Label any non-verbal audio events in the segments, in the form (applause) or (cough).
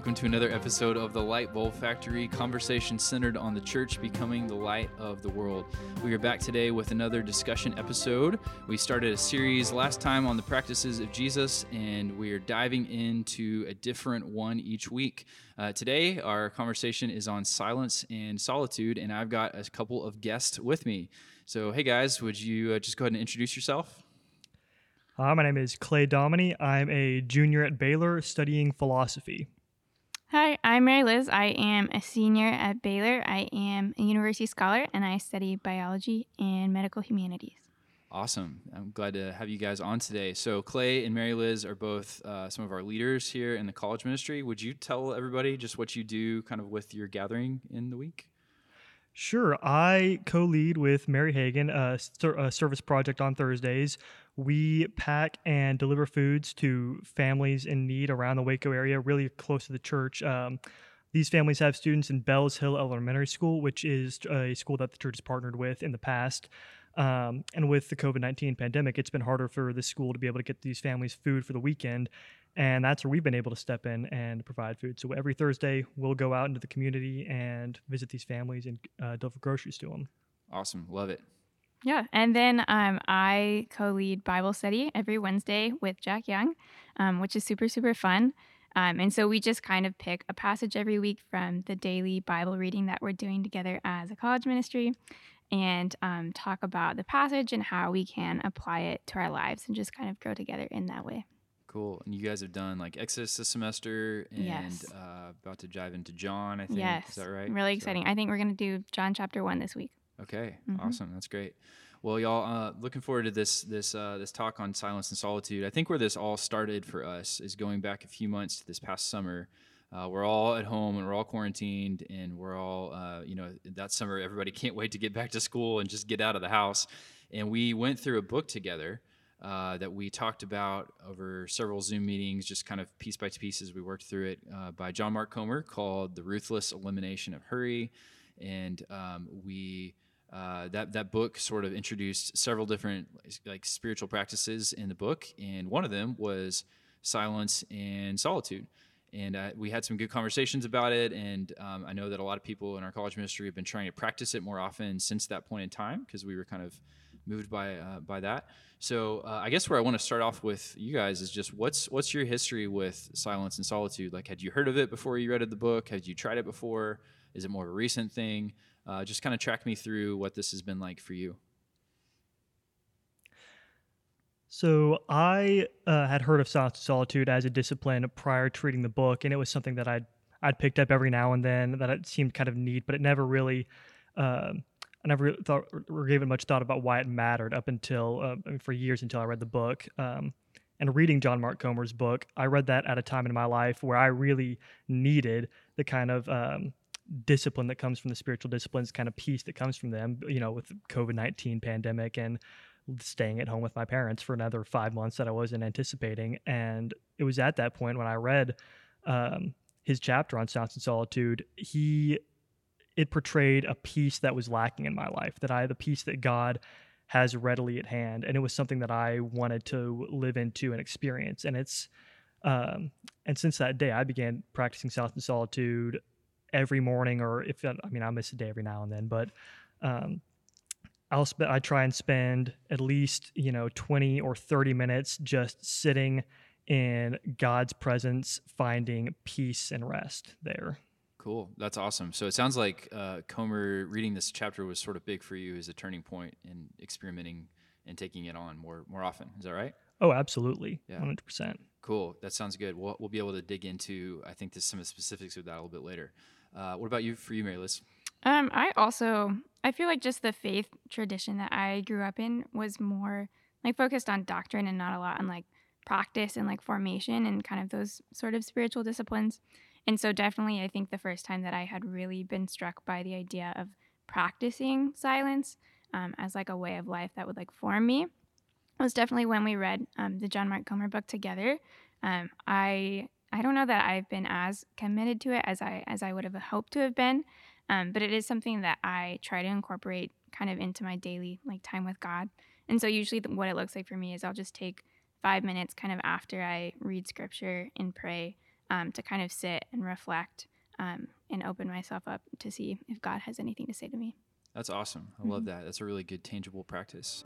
welcome to another episode of the Light Bulb Factory, conversation centered on the church becoming the light of the world. We are back today with another discussion episode. We started a series last time on the practices of Jesus, and we are diving into a different one each week. Uh, today, our conversation is on silence and solitude, and I've got a couple of guests with me. So, hey guys, would you uh, just go ahead and introduce yourself? Hi, my name is Clay Dominy. I'm a junior at Baylor studying philosophy. Hi, I'm Mary Liz. I am a senior at Baylor. I am a university scholar and I study biology and medical humanities. Awesome. I'm glad to have you guys on today. So, Clay and Mary Liz are both uh, some of our leaders here in the college ministry. Would you tell everybody just what you do kind of with your gathering in the week? Sure. I co lead with Mary Hagan a, a service project on Thursdays we pack and deliver foods to families in need around the Waco area, really close to the church. Um, these families have students in Bells Hill Elementary School, which is a school that the church has partnered with in the past. Um, and with the COVID 19 pandemic, it's been harder for the school to be able to get these families food for the weekend. And that's where we've been able to step in and provide food. So every Thursday, we'll go out into the community and visit these families and uh, deliver groceries to them. Awesome. Love it. Yeah, and then um, I co-lead Bible study every Wednesday with Jack Young, um, which is super super fun. Um, and so we just kind of pick a passage every week from the daily Bible reading that we're doing together as a college ministry, and um, talk about the passage and how we can apply it to our lives and just kind of grow together in that way. Cool. And you guys have done like Exodus this semester and yes. uh, about to dive into John, I think. Yes. Is that right? Really exciting. So. I think we're going to do John chapter one this week. Okay, mm-hmm. awesome. That's great. Well, y'all, uh, looking forward to this this uh, this talk on silence and solitude. I think where this all started for us is going back a few months to this past summer. Uh, we're all at home and we're all quarantined, and we're all, uh, you know, that summer everybody (laughs) can't wait to get back to school and just get out of the house. And we went through a book together uh, that we talked about over several Zoom meetings, just kind of piece by piece as we worked through it, uh, by John Mark Comer called "The Ruthless Elimination of Hurry," and um, we uh, that that book sort of introduced several different like spiritual practices in the book, and one of them was silence and solitude. And uh, we had some good conversations about it, and um, I know that a lot of people in our college ministry have been trying to practice it more often since that point in time because we were kind of moved by uh, by that. So uh, I guess where I want to start off with you guys is just what's what's your history with silence and solitude? Like, had you heard of it before you read the book? Had you tried it before? Is it more of a recent thing? Uh, just kind of track me through what this has been like for you. So I uh, had heard of solitude as a discipline prior to reading the book, and it was something that I'd I'd picked up every now and then that it seemed kind of neat, but it never really. Uh, I never thought or gave it much thought about why it mattered up until uh, I mean, for years until I read the book. Um, and reading John Mark Comer's book, I read that at a time in my life where I really needed the kind of um, discipline that comes from the spiritual disciplines, kind of peace that comes from them, you know, with COVID 19 pandemic and staying at home with my parents for another five months that I wasn't anticipating. And it was at that point when I read um, his chapter on silence and solitude, he it portrayed a peace that was lacking in my life, that I the peace that God has readily at hand. And it was something that I wanted to live into and experience. And it's um, and since that day, I began practicing silence and solitude every morning, or if I mean I miss a day every now and then, but um, I'll spend I try and spend at least you know 20 or 30 minutes just sitting in God's presence, finding peace and rest there. Cool, that's awesome. So it sounds like uh, Comer reading this chapter was sort of big for you as a turning point in experimenting and taking it on more more often. Is that right? Oh, absolutely, yeah, hundred percent. Cool, that sounds good. We'll we'll be able to dig into I think this, some of the specifics of that a little bit later. Uh, what about you for you, Mary Liz? Um, I also I feel like just the faith tradition that I grew up in was more like focused on doctrine and not a lot on like practice and like formation and kind of those sort of spiritual disciplines. And so definitely I think the first time that I had really been struck by the idea of practicing silence um, as like a way of life that would like form me was definitely when we read um, the John Mark Comer book together. Um, I I don't know that I've been as committed to it as I as I would have hoped to have been, um, but it is something that I try to incorporate kind of into my daily like time with God. And so usually what it looks like for me is I'll just take five minutes kind of after I read scripture and pray, um, to kind of sit and reflect um, and open myself up to see if God has anything to say to me. That's awesome. I love that. That's a really good tangible practice.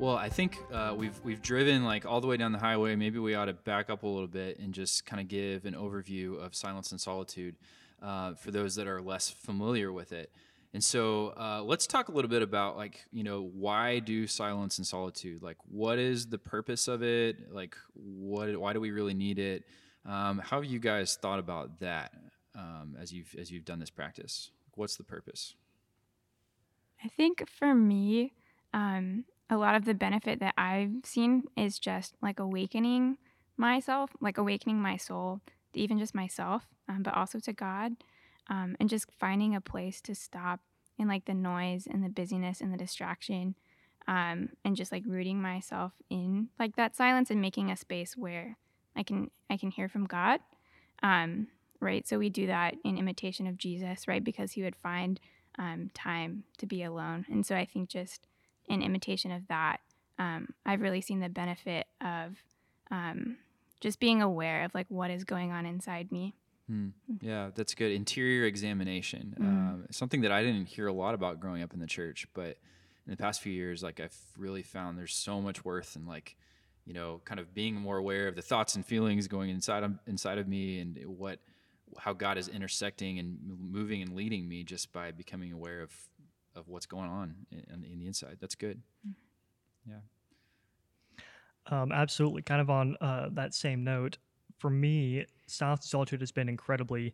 Well, I think uh, we've we've driven like all the way down the highway. Maybe we ought to back up a little bit and just kind of give an overview of silence and solitude uh, for those that are less familiar with it. And so uh, let's talk a little bit about like you know why do silence and solitude? Like what is the purpose of it? Like what why do we really need it? Um, how have you guys thought about that um, as you've as you've done this practice? What's the purpose? I think for me, um, a lot of the benefit that I've seen is just like awakening myself, like awakening my soul even just myself, um, but also to God, um, and just finding a place to stop in like the noise and the busyness and the distraction, um, and just like rooting myself in like that silence and making a space where I can I can hear from God, um, right? So we do that in imitation of Jesus, right? Because He would find um, time to be alone, and so I think just in imitation of that, um, I've really seen the benefit of um, just being aware of like what is going on inside me. Hmm. Yeah, that's good. Interior examination, Mm. um, something that I didn't hear a lot about growing up in the church, but in the past few years, like I've really found there's so much worth in like, you know, kind of being more aware of the thoughts and feelings going inside of, inside of me and what, how God is intersecting and moving and leading me just by becoming aware of, of what's going on in, in the inside. That's good. Yeah. Um, absolutely. Kind of on uh, that same note, for me, silence and solitude has been incredibly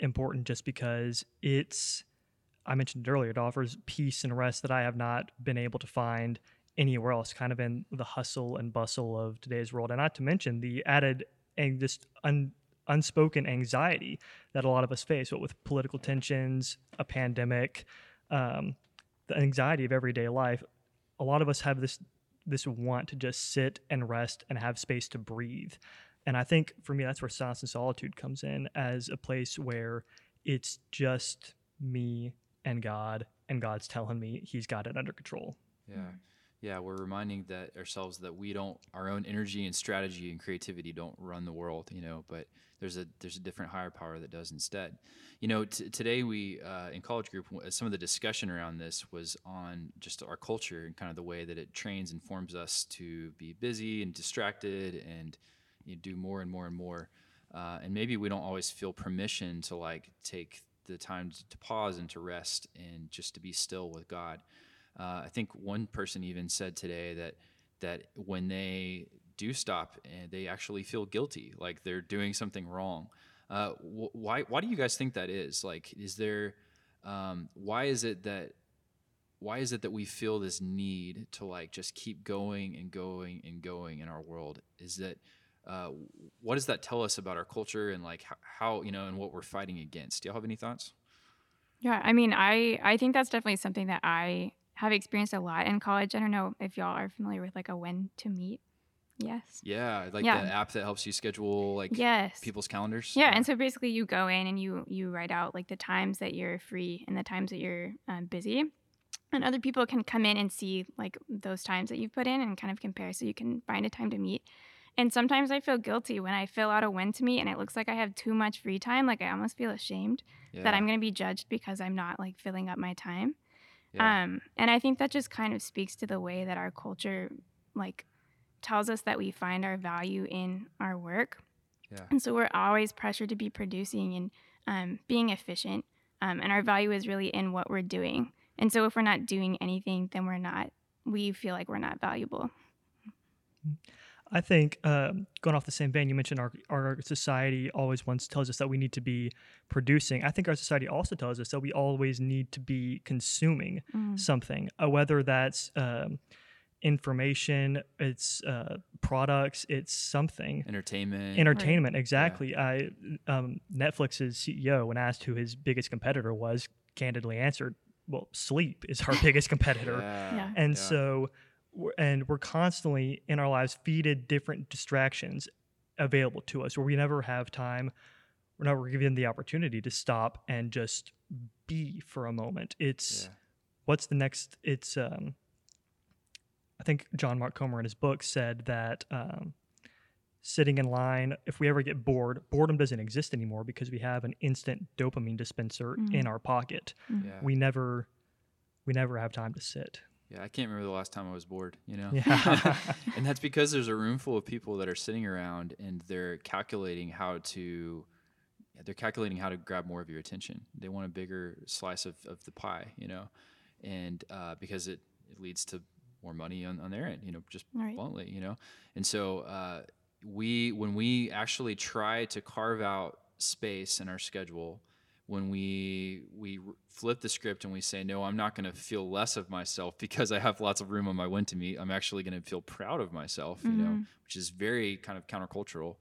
important just because it's, I mentioned it earlier, it offers peace and rest that I have not been able to find anywhere else, kind of in the hustle and bustle of today's world. And not to mention the added and just un, unspoken anxiety that a lot of us face, what with political tensions, a pandemic, um, the anxiety of everyday life. A lot of us have this this want to just sit and rest and have space to breathe. And I think for me, that's where silence and solitude comes in as a place where it's just me and God, and God's telling me He's got it under control. Yeah. Yeah, we're reminding that ourselves that we don't our own energy and strategy and creativity don't run the world, you know, but there's a there's a different higher power that does instead. You know, t- today we uh, in college group some of the discussion around this was on just our culture and kind of the way that it trains and forms us to be busy and distracted and you know, do more and more and more. Uh, and maybe we don't always feel permission to like take the time to, to pause and to rest and just to be still with God. Uh, I think one person even said today that that when they do stop, and they actually feel guilty, like they're doing something wrong. Uh, wh- why why do you guys think that is? Like, is there um, why is it that why is it that we feel this need to like just keep going and going and going in our world? Is that uh, what does that tell us about our culture and like how, how you know and what we're fighting against? Do y'all have any thoughts? Yeah, I mean, I I think that's definitely something that I have experienced a lot in college. I don't know if y'all are familiar with like a When2meet. Yes. Yeah, like Yeah. the app that helps you schedule like yes. people's calendars. Yeah, and so basically you go in and you you write out like the times that you're free and the times that you're um, busy, and other people can come in and see like those times that you've put in and kind of compare, so you can find a time to meet. And sometimes I feel guilty when I fill out a When2meet and it looks like I have too much free time. Like I almost feel ashamed yeah. that I'm going to be judged because I'm not like filling up my time. Yeah. Um, and I think that just kind of speaks to the way that our culture like tells us that we find our value in our work. Yeah. And so we're always pressured to be producing and um, being efficient. Um, and our value is really in what we're doing. And so if we're not doing anything, then we're not, we feel like we're not valuable. I think um, going off the same vein, you mentioned our our society always once tells us that we need to be producing. I think our society also tells us that we always need to be consuming Mm. something, uh, whether that's um, information, it's uh, products, it's something. entertainment. Entertainment, exactly. I um, Netflix's CEO, when asked who his biggest competitor was, candidly answered, "Well, sleep is our (laughs) biggest competitor." Yeah. Yeah. and yeah. so we're, and we're constantly in our lives feeded different distractions available to us where we never have time we're not given the opportunity to stop and just be for a moment. It's Yeah. what's the next? It's um, I think John Mark Comer in his book said that um, sitting in line, if we ever get bored, boredom doesn't exist anymore because we have an instant dopamine dispenser Mhm. in our pocket. Mm. Yeah. We never, we never have time to sit. Yeah, I can't remember the last time I was bored, you know? Yeah. (laughs) (laughs) and that's because there's a room full of people that are sitting around and they're calculating how to they're calculating how to grab more of your attention. They want a bigger slice of, of the pie, you know? And uh, because it, it leads to more money on, on their end, you know, just Right. bluntly, you know? And so uh, we when we actually try to carve out space in our schedule when we we flip the script and we say no i'm not going to feel less of myself (laughs) because i have lots of room on my When2meet. I'm actually going to feel proud of myself you know Mhm. which is very kind of countercultural.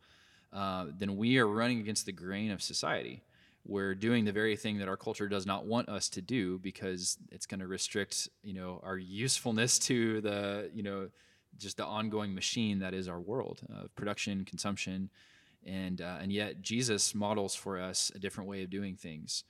Uh, then we are running against the grain of society. We're doing the very thing that our culture does not want us to do because it's going to restrict you know our usefulness to the you know just the ongoing machine that is our world of production consumption and uh, and yet jesus models for us a different way of doing things.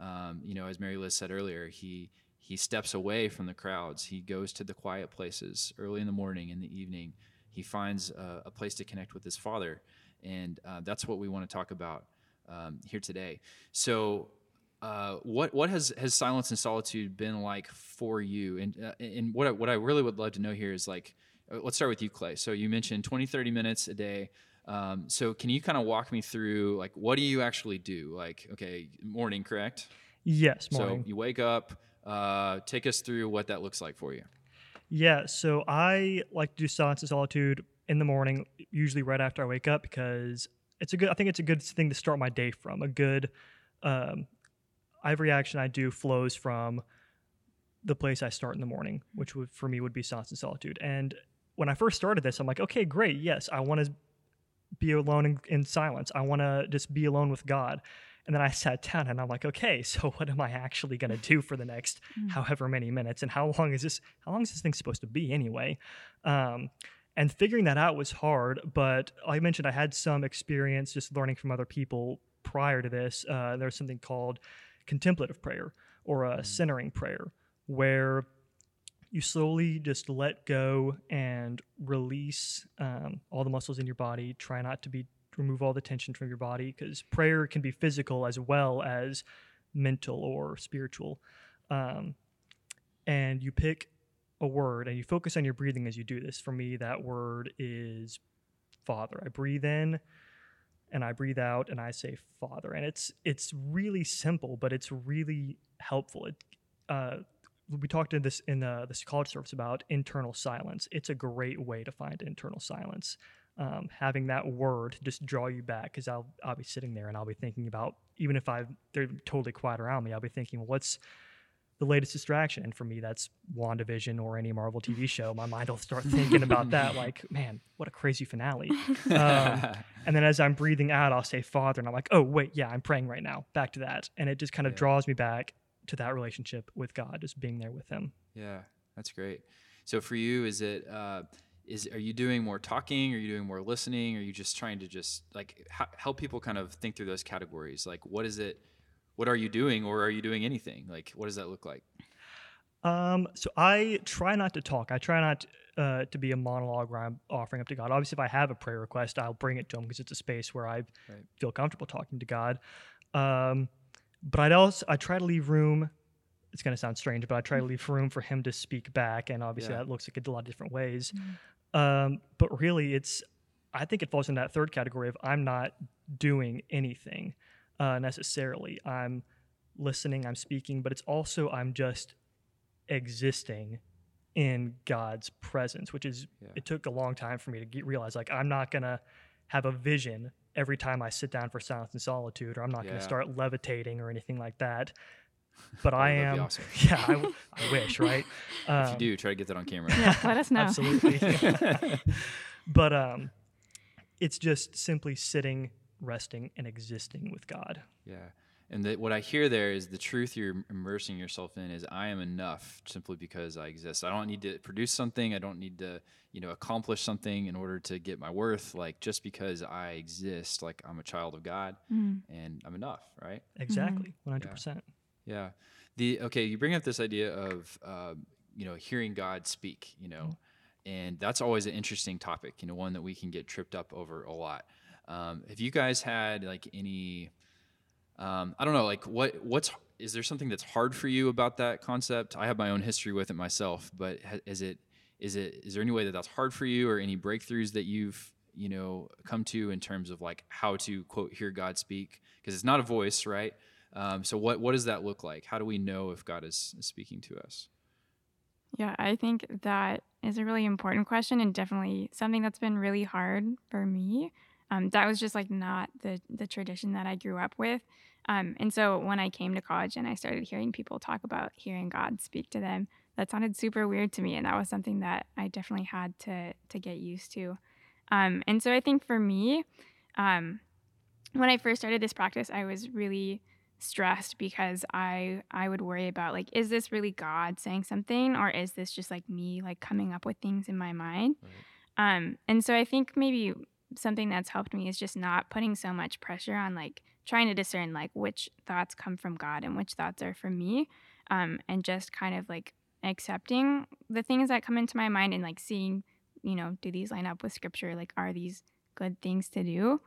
Um, you know as mary liz said earlier he he steps away from the crowds. He goes to the quiet places early in the morning in the evening. He finds a, a place to connect with his father. And uh, that's what we want to talk about um, here today. So uh, what what has has silence and solitude been like for you? And uh, and what I, what I really would love to know here is like uh, let's start with you clay. So you mentioned 20 30 minutes a day um, so can you kind of walk me through like what do you actually do like okay morning correct yes, morning. so you wake up uh, take us through what that looks like for you Yeah, so I like to do silence and solitude in the morning, usually right after I wake up, because it's a good. I think it's a good thing to start my day from. A good, um, every action I do flows from the place I start in the morning, which would for me would be silence and solitude. And when I first started this, I'm like, okay, great, yes, I want to be alone in, in silence. I want to just be alone with God. And then I sat down and I'm like, okay, (laughs) so what am I actually going to do for the next Mm. however many minutes? And how long is this? How long is this thing supposed to be anyway? Um, and figuring that out was hard. But like I mentioned, I had some experience just learning from other people prior to this. Uh, there's something called contemplative prayer or a centering prayer, where you slowly just let go and release um, all the muscles in your body. Try not to be remove all the tension from your body because prayer can be physical as well as mental or spiritual. Um, and you pick a word and you focus on your breathing as you do this. For me, that word is Father. I breathe in and I breathe out and I say Father. And it's it's really simple, but it's really helpful. It, uh, we talked in this in the, this college service about internal silence. It's a great way to find internal silence. Um, having that word just draw you back because I'll I'll be sitting there and I'll be thinking about even if I they're totally quiet around me, I'll be thinking, well, what's the latest distraction? And for me, that's WandaVision or any Marvel TV show. My mind will start thinking about that, (laughs) like, man, what a crazy finale. (laughs) Um, (laughs) and then as I'm breathing out, I'll say Father, and I'm like, oh wait, yeah, I'm praying right now. Back to that, and it just kind of Yeah. draws me back to that relationship with God, just being there with Him. Yeah, that's great. So for you, is it uh, is are you doing more talking? Are you doing more listening? Are you just trying to just like h- help people kind of think through those categories? Like, what is it? What are you doing, or are you doing anything? Like, what does that look like? Um, so I try not to talk. I try not uh, to be a monologue where I'm offering up to God. Obviously, if I have a prayer request, I'll bring it to Him because it's a space where I Right. feel comfortable talking to God. Um, but I'd also I try to leave room. It's going to sound strange, but I try to leave room for Him to speak back, and obviously Yeah. that looks like a lot of different ways. Um, but really, it's I think it falls in that third category of I'm not doing anything uh, necessarily. I'm listening, I'm speaking, but it's also I'm just existing in God's presence, which is Yeah. it took a long time for me to get, realize like I'm not gonna have a vision every time I sit down for silence and solitude, or I'm not Yeah. gonna start levitating or anything like that. (laughs) But I that'd be am, awesome. (laughs) yeah, I, w- I wish, right? (laughs) if you Um, do, try to get that on camera. Yeah, let us know. Absolutely. but um, it's just simply sitting, resting, and existing with God. Yeah. And that what I hear there is the truth you're immersing yourself in is I am enough simply because I exist. I don't need to produce something. I don't need to, you know, accomplish something in order to get my worth. Like just because I exist, like I'm a child of God Mhm. and I'm enough, right? Exactly. One hundred percent. Yeah. The okay, you bring up this idea of uh, you know hearing God speak, you know, and that's always an interesting topic. You know, one that we can get tripped up over a lot. Um, have you guys had like any? Um, I don't know, like what what's is there something that's hard for you about that concept? I have my own history with it myself, but is it is it is there any way that that's hard for you, or any breakthroughs that you've you know come to in terms of like how to quote hear God speak? Because it's not a voice, right? Um, so what what does that look like? How do we know if God is, is speaking to us? Yeah, I think that is a really important question and definitely something that's been really hard for me. Um, that was just like not the the tradition that I grew up with. Um, and so when I came to college and I started hearing people talk about hearing God speak to them, that sounded super weird to me, and that was something that I definitely had to to get used to. Um, and so I think for me, um, when I first started this practice, I was really stressed because I I would worry about like is this really God saying something or is this just like me like coming up with things in my mind? Um and so I think maybe something that's helped me is just not putting so much pressure on like trying to discern like which thoughts come from God and which thoughts are from me um and just kind of like accepting the things that come into my mind and like seeing you know do these line up with scripture like are these good things to do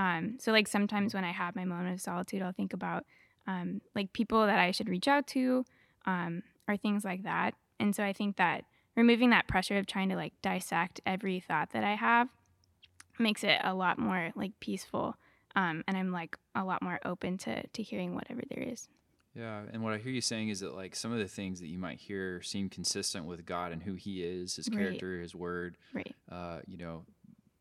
um, so like sometimes when I have my moment of solitude, I'll think about um, like people that I should reach out to, um, or things like that. And so I think that removing that pressure of trying to like dissect every thought that I have makes it a lot more like peaceful. Um, and I'm like a lot more open to to hearing whatever there is. Yeah, and what I hear you saying is that like some of the things that you might hear seem consistent with God and who He is, His Right. character, His word. Right. Uh, you know,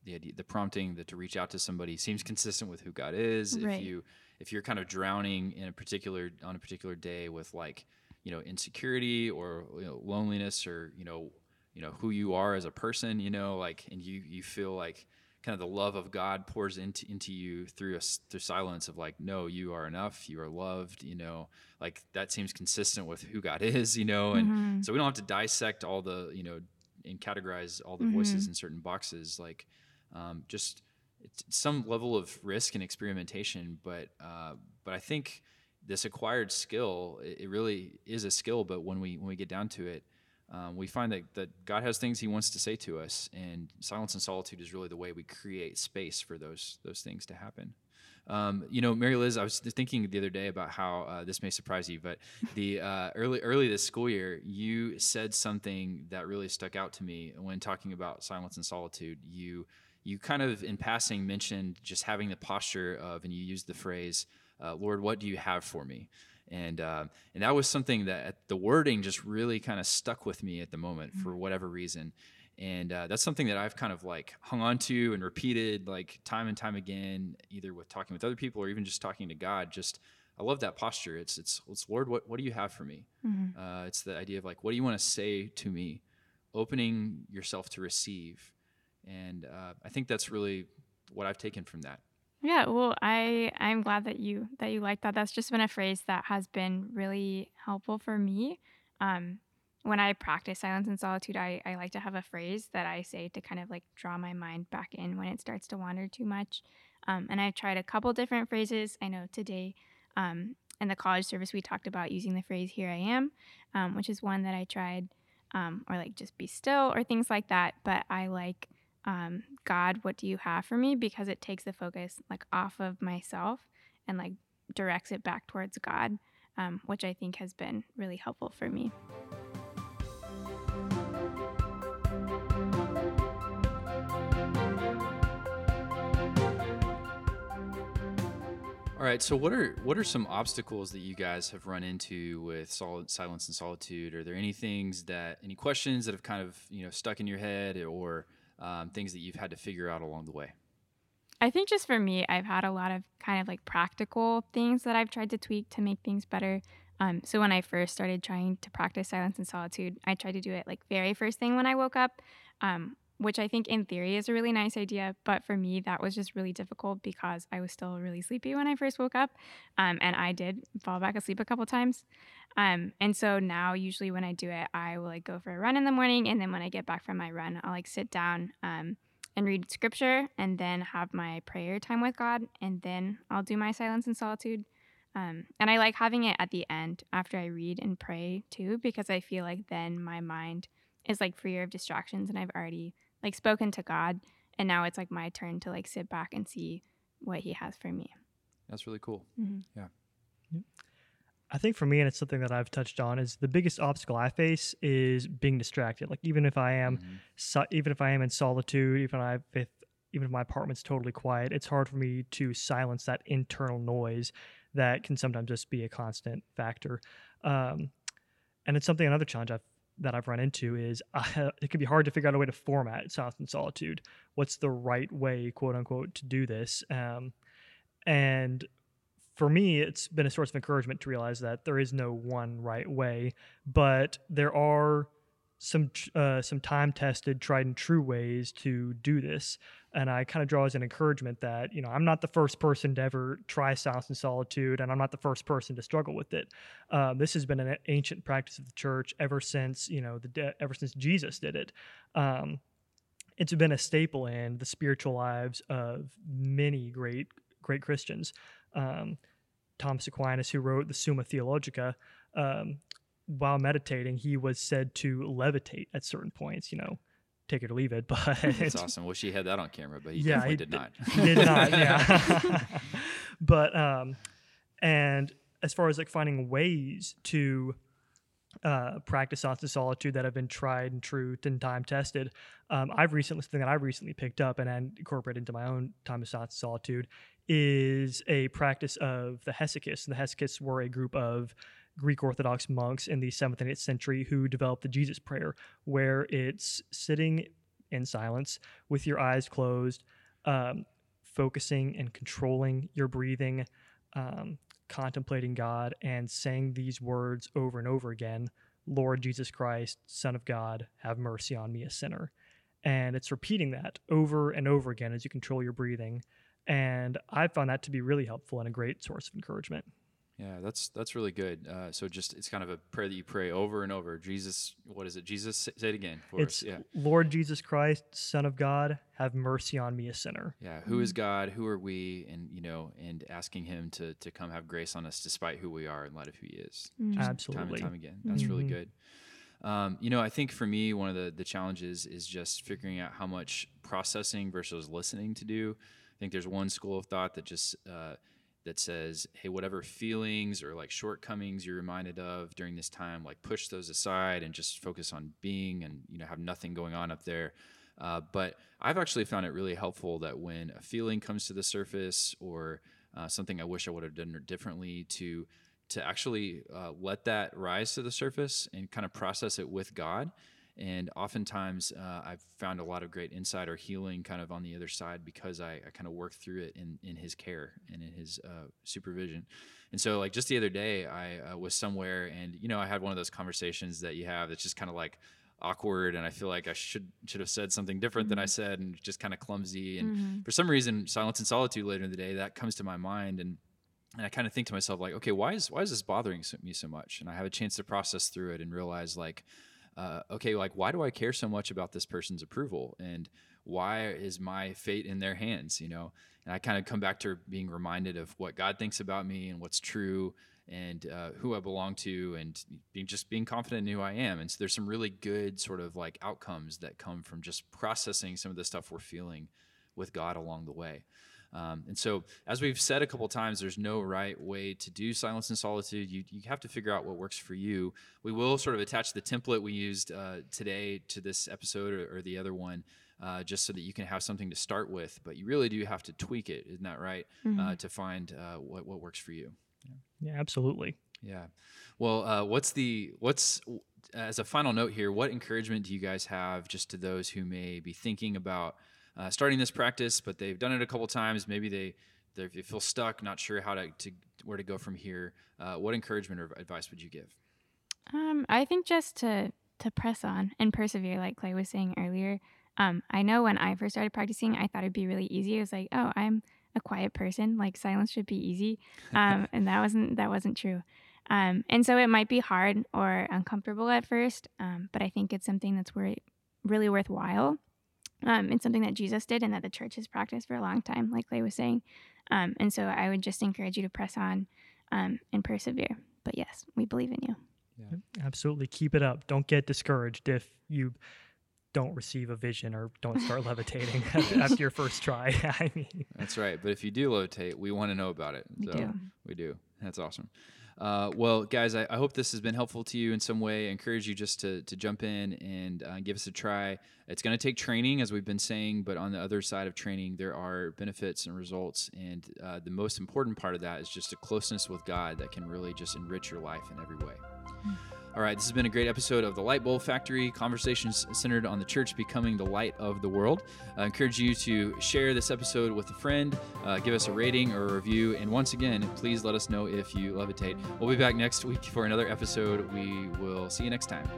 the idea, the prompting that to reach out to somebody seems consistent with who God is. Right. If you if you're kind of drowning in a particular on a particular day with like you know insecurity or you know, loneliness or you know you know who you are as a person, you know, like and you you feel like kind of the love of God pours into into you through a through silence of like, no, you are enough, you are loved, you know, like that seems consistent with who God (laughs) is, you know, and Mhm. so we don't have to dissect all the you know and categorize all the voices in certain boxes, like um, just it's some level of risk and experimentation, but uh, but I think this acquired skill it, it really is a skill. But when we when we get down to it, um, we find that, that God has things He wants to say to us, and silence and solitude is really the way we create space for those those things to happen. Um, you know, Mary Liz, I was thinking the other day about how uh, this may surprise you, but the uh, early early this school year, you said something that really stuck out to me when talking about silence and solitude. You you kind of in passing mentioned just having the posture of, and you used the phrase, uh, "Lord, what do you have for me?" And uh, and that was something that the wording just really kind of stuck with me at the moment for whatever reason. And uh, that's something that I've kind of like hung on to and repeated like time and time again, either with talking with other people or even just talking to God. Just I love that posture. It's it's it's Lord, what what do you have for me? Mhm. Uh, it's the idea of like, what do you want to say to me? Opening yourself to receive, and uh, I think that's really what I've taken from that. Yeah, well, I I'm glad that you that you like that. That's just been a phrase that has been really helpful for me. Um, when I practice silence and solitude, I, I like to have a phrase that I say to kind of like draw my mind back in when it starts to wander too much. Um, and I've tried a couple different phrases. I know today um, in the college service we talked about using the phrase "Here I am," um, which is one that I tried, um, or like just be still or things like that. But I like um, God, what do you have for me? Because it takes the focus like off of myself and like directs it back towards God, um, which I think has been really helpful for me. All right. So what are what are some obstacles that you guys have run into with solid silence and solitude? Are there any things that any questions that have kind of you know stuck in your head or um, things that you've had to figure out along the way? I think just for me, I've had a lot of kind of like practical things that I've tried to tweak to make things better. Um, so when I first started trying to practice silence and solitude, I tried to do it like very first thing when I woke up. Um, which I think in theory is a really nice idea. But for me, that was just really difficult because I was still really sleepy when I first woke up. Um, and I did fall back asleep a couple times. Um, and so now, usually when I do it, I will like go for a run in the morning. And then when I get back from my run, I'll like sit down um, and read scripture and then have my prayer time with God. And then I'll do my silence and solitude. Um, and I like having it at the end after I read and pray too, because I feel like then my mind is like freer of distractions and I've already like spoken to God and now it's like my turn to like sit back and see what he has for me. That's really cool. Mhm. Yeah. I think for me, and it's something that I've touched on, is the biggest obstacle I face is being distracted. Like even if I am, Mhm. so, even if I am in solitude, even I if even if my apartment's totally quiet, it's hard for me to silence that internal noise that can sometimes just be a constant factor. Um, and it's something another challenge I've that I've run into is (laughs) uh, it can be hard to figure out a way to format silence and solitude. What's the right way, quote unquote, to do this? Um, and for me, it's been a source of encouragement to realize that there is no one right way, but there are some uh, some time tested, tried and true ways to do this. And I kind of draw as an encouragement that you know I'm not the first person to ever try silence and solitude, and I'm not the first person to struggle with it. Um, this has been an ancient practice of the church ever since you know the de- ever since Jesus did it. Um, it's been a staple in the spiritual lives of many great great Christians. Um, Thomas Aquinas, who wrote the Summa Theologica, um, while meditating, he was said to levitate at certain points. You know, take it or leave it. (laughs) But it's awesome. Well, she had that on camera, but he Yeah, definitely he did not. did not. (laughs) (laughs) Yeah. but um, and as far as like finding ways to uh, practice thoughts of solitude that have been tried and true and time tested, um, I've recently something that I've recently picked up and, and incorporated into my own time of and solitude is a practice of the Hesychists. The Hesychists were a group of Greek Orthodox monks in the seventh and eighth century who developed the Jesus prayer, where it's sitting in silence with your eyes closed, um, focusing and controlling your breathing, um, contemplating God, and saying these words over and over again Lord Jesus Christ, Son of God, have mercy on me, a sinner. And it's repeating that over and over again as you control your breathing. And I found that to be really helpful and a great source of encouragement. Yeah, that's that's really good. Uh, so just it's kind of a prayer that you pray over and over. Jesus, what is it? Jesus, say it again for It's us. Yeah, Lord Jesus Christ, Son of God, have mercy on me, a sinner. yeah. Who is God? Who are we? And you know, and asking Him to to come have grace on us despite who we are in light of who He is. Mm. Absolutely. Time and time again. That's really Mhm. good. Um, you know, I think for me, one of the the challenges is just figuring out how much processing versus listening to do. I think there's one school of thought that just uh, that says, hey, whatever feelings or like shortcomings you're reminded of during this time, like push those aside and just focus on being and you know have nothing going on up there. Uh, but I've actually found it really helpful that when a feeling comes to the surface or uh, something I wish I would have done differently to to actually uh, let that rise to the surface and kind of process it with God. And oftentimes, uh, I've found a lot of great insight or healing kind of on the other side because I, I kind of work through it in, in His care and in His uh, supervision. And so, like just the other day, I uh, was somewhere and you know I had one of those conversations that you have that's just kind of like awkward, and I feel like I should should have said something different than I said, and just kind of clumsy. And Mhm. for some reason, silence and solitude later in the day that comes to my mind and and I kind of think to myself like, okay, why is why is this bothering me so much? And I have a chance to process through it and realize like, uh, okay, like why do I care so much about this person's approval and why is my fate in their hands? You know, and I kind of come back to being reminded of what God thinks about me and what's true and uh, who I belong to and being just being confident in who I am. And so there's some really good sort of like outcomes that come from just processing some of the stuff we're feeling with God along the way. Um, and so, as we've said a couple times, there's no right way to do silence and solitude. You, you have to figure out what works for you. We will sort of attach the template we used uh, today to this episode or, or the other one, uh, just so that you can have something to start with. But you really do have to tweak it, isn't that right? Uh, to find uh, what, what works for you. Yeah, absolutely. Yeah. Well, uh, what's the what's as a final note here? What encouragement do you guys have just to those who may be thinking about uh, starting this practice, but they've done it a couple times? Maybe they they feel stuck, not sure how to, to where to go from here. Uh, what encouragement or advice would you give? Um, I think just to to press on and persevere, like Clay was saying earlier. Um, I know when I first started practicing, I thought it'd be really easy. It was like, oh, I'm a quiet person. Like silence should be easy, um, (laughs) and that wasn't that wasn't true. Um, and so it might be hard or uncomfortable at first, um, but I think it's something that's wor- really worthwhile. Um, it's something that Jesus did and that the church has practiced for a long time, like Clay was saying. Um, and so I would just encourage you to press on um, and persevere. But yes, we believe in you. Yeah. Absolutely. Keep it up. Don't get discouraged if you don't receive a vision or don't (laughs) start levitating (laughs) after your first try. (laughs) I mean, that's right. But if you do levitate, we want to know about it. We so do. We do. That's awesome. Uh, well, guys, I, I, hope this has been helpful to you in some way. I encourage you just to, to jump in and uh, give us a try. It's going to take training, as we've been saying, but on the other side of training, there are benefits and results. And uh, the most important part of that is just a closeness with God that can really just enrich your life in every way. Mm-hmm. All right, this has been a great episode of the Light Bulb Factory, conversations centered on the church becoming the light of the world. I encourage you to share this episode with a friend, uh, give us a rating or a review, and once again, please let us know if you levitate. We'll be back next week for another episode. We will see you next time.